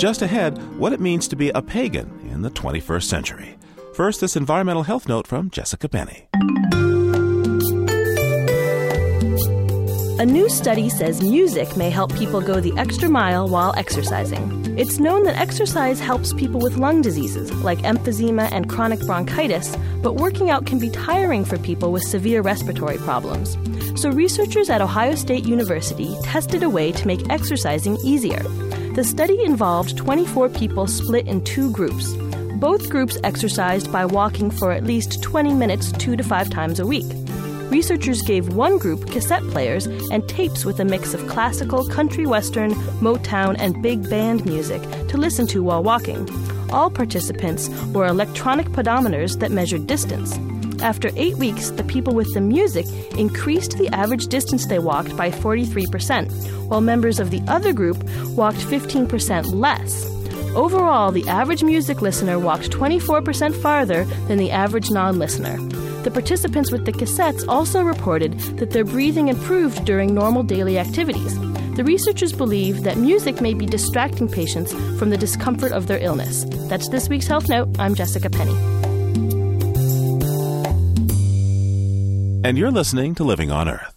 Just ahead, what it means to be a pagan in the 21st century. First, this environmental health note from Jessica Penney. A new study says music may help people go the extra mile while exercising. It's known that exercise helps people with lung diseases like emphysema and chronic bronchitis, but working out can be tiring for people with severe respiratory problems. So, researchers at Ohio State University tested a way to make exercising easier. The study involved 24 people split in two groups. Both groups exercised by walking for at least 20 minutes two to five times a week researchers gave one group cassette players and tapes with a mix of classical, country western, Motown, and big band music to listen to while walking. All participants wore electronic pedometers that measured distance. After eight weeks, the people with the music increased the average distance they walked by 43%, while members of the other group walked 15% less. Overall, the average music listener walked 24% farther than the average non listener. The participants with the cassettes also reported that their breathing improved during normal daily activities. The researchers believe that music may be distracting patients from the discomfort of their illness. That's this week's Health Note. I'm Jessica Penney. And you're listening to Living on Earth.